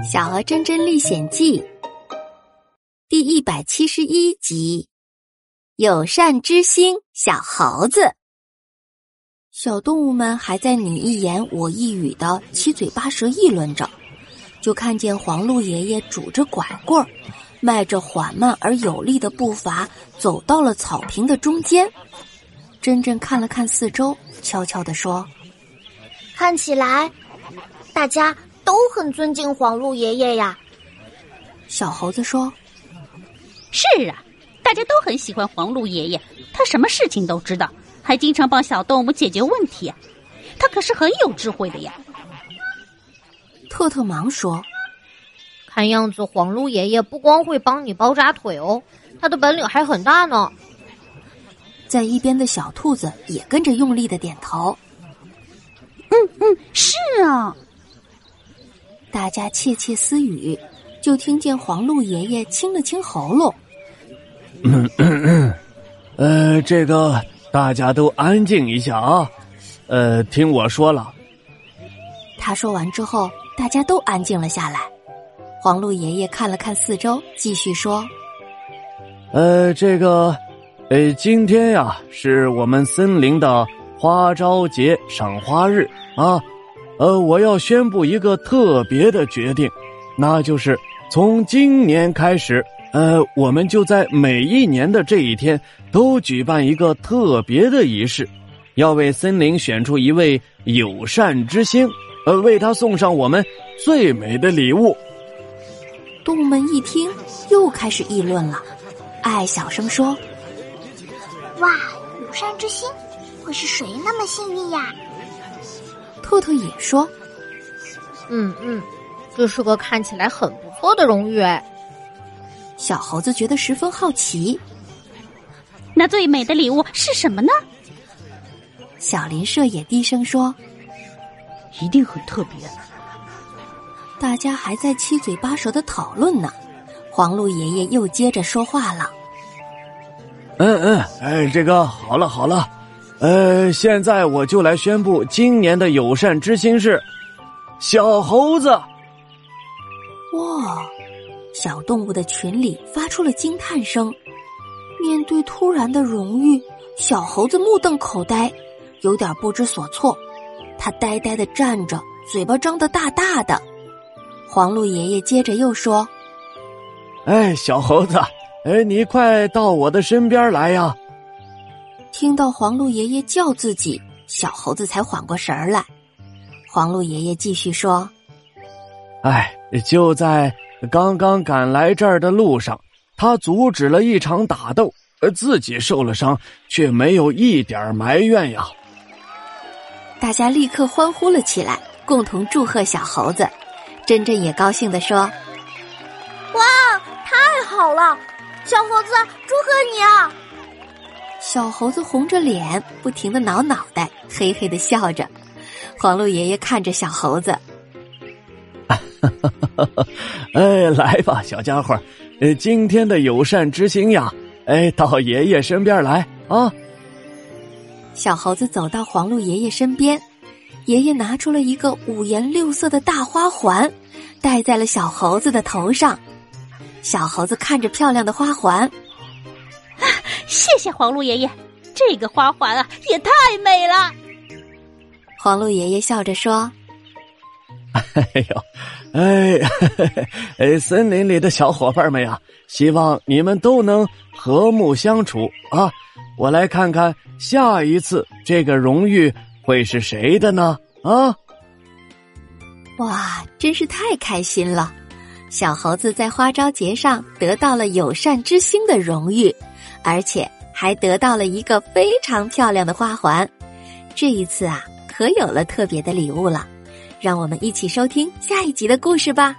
《小鹅真真历险记》第一百七十一集：友善之心小猴子。小动物们还在你一言我一语的七嘴八舌议论着，就看见黄鹿爷爷拄着拐棍儿，迈着缓慢而有力的步伐走到了草坪的中间。真真看了看四周，悄悄地说：“看起来，大家。”都很尊敬黄鹿爷爷呀，小猴子说：“是啊，大家都很喜欢黄鹿爷爷，他什么事情都知道，还经常帮小动物解决问题，他可是很有智慧的呀。”特特忙说：“看样子黄鹿爷爷不光会帮你包扎腿哦，他的本领还很大呢。”在一边的小兔子也跟着用力的点头：“嗯嗯，是啊。”大家窃窃私语，就听见黄鹿爷爷清了清喉咙：“嗯嗯嗯，呃，这个大家都安静一下啊，呃，听我说了。”他说完之后，大家都安静了下来。黄鹿爷爷看了看四周，继续说：“呃，这个，呃，今天呀，是我们森林的花朝节赏花日啊。”呃，我要宣布一个特别的决定，那就是从今年开始，呃，我们就在每一年的这一天都举办一个特别的仪式，要为森林选出一位友善之星，呃，为他送上我们最美的礼物。动物们一听，又开始议论了。爱小声说：“哇，友善之星，会是谁那么幸运呀？”兔兔也说：“嗯嗯，这是个看起来很不错的荣誉。”哎，小猴子觉得十分好奇。那最美的礼物是什么呢？小林社也低声说：“一定很特别。”大家还在七嘴八舌的讨论呢。黄鹿爷爷又接着说话了：“嗯嗯，哎，这个好了好了。”呃，现在我就来宣布，今年的友善之星是小猴子。哇！小动物的群里发出了惊叹声。面对突然的荣誉，小猴子目瞪口呆，有点不知所措。他呆呆的站着，嘴巴张得大大的。黄鹿爷爷接着又说：“哎，小猴子，哎，你快到我的身边来呀！”听到黄鹿爷爷叫自己，小猴子才缓过神儿来。黄鹿爷爷继续说：“哎，就在刚刚赶来这儿的路上，他阻止了一场打斗，自己受了伤，却没有一点埋怨呀。”大家立刻欢呼了起来，共同祝贺小猴子。珍珍也高兴的说：“哇，太好了！小猴子，祝贺你啊！”小猴子红着脸，不停的挠脑袋，嘿嘿的笑着。黄鹿爷爷看着小猴子，哎，来吧，小家伙，呃，今天的友善之行呀，哎，到爷爷身边来啊。小猴子走到黄鹿爷爷身边，爷爷拿出了一个五颜六色的大花环，戴在了小猴子的头上。小猴子看着漂亮的花环。谢谢黄鹿爷爷，这个花环啊也太美了。黄鹿爷爷笑着说：“哎呦，哎，哎，森林里的小伙伴们呀，希望你们都能和睦相处啊！我来看看下一次这个荣誉会是谁的呢？啊！哇，真是太开心了！小猴子在花朝节上得到了友善之星的荣誉。”而且还得到了一个非常漂亮的花环，这一次啊，可有了特别的礼物了。让我们一起收听下一集的故事吧。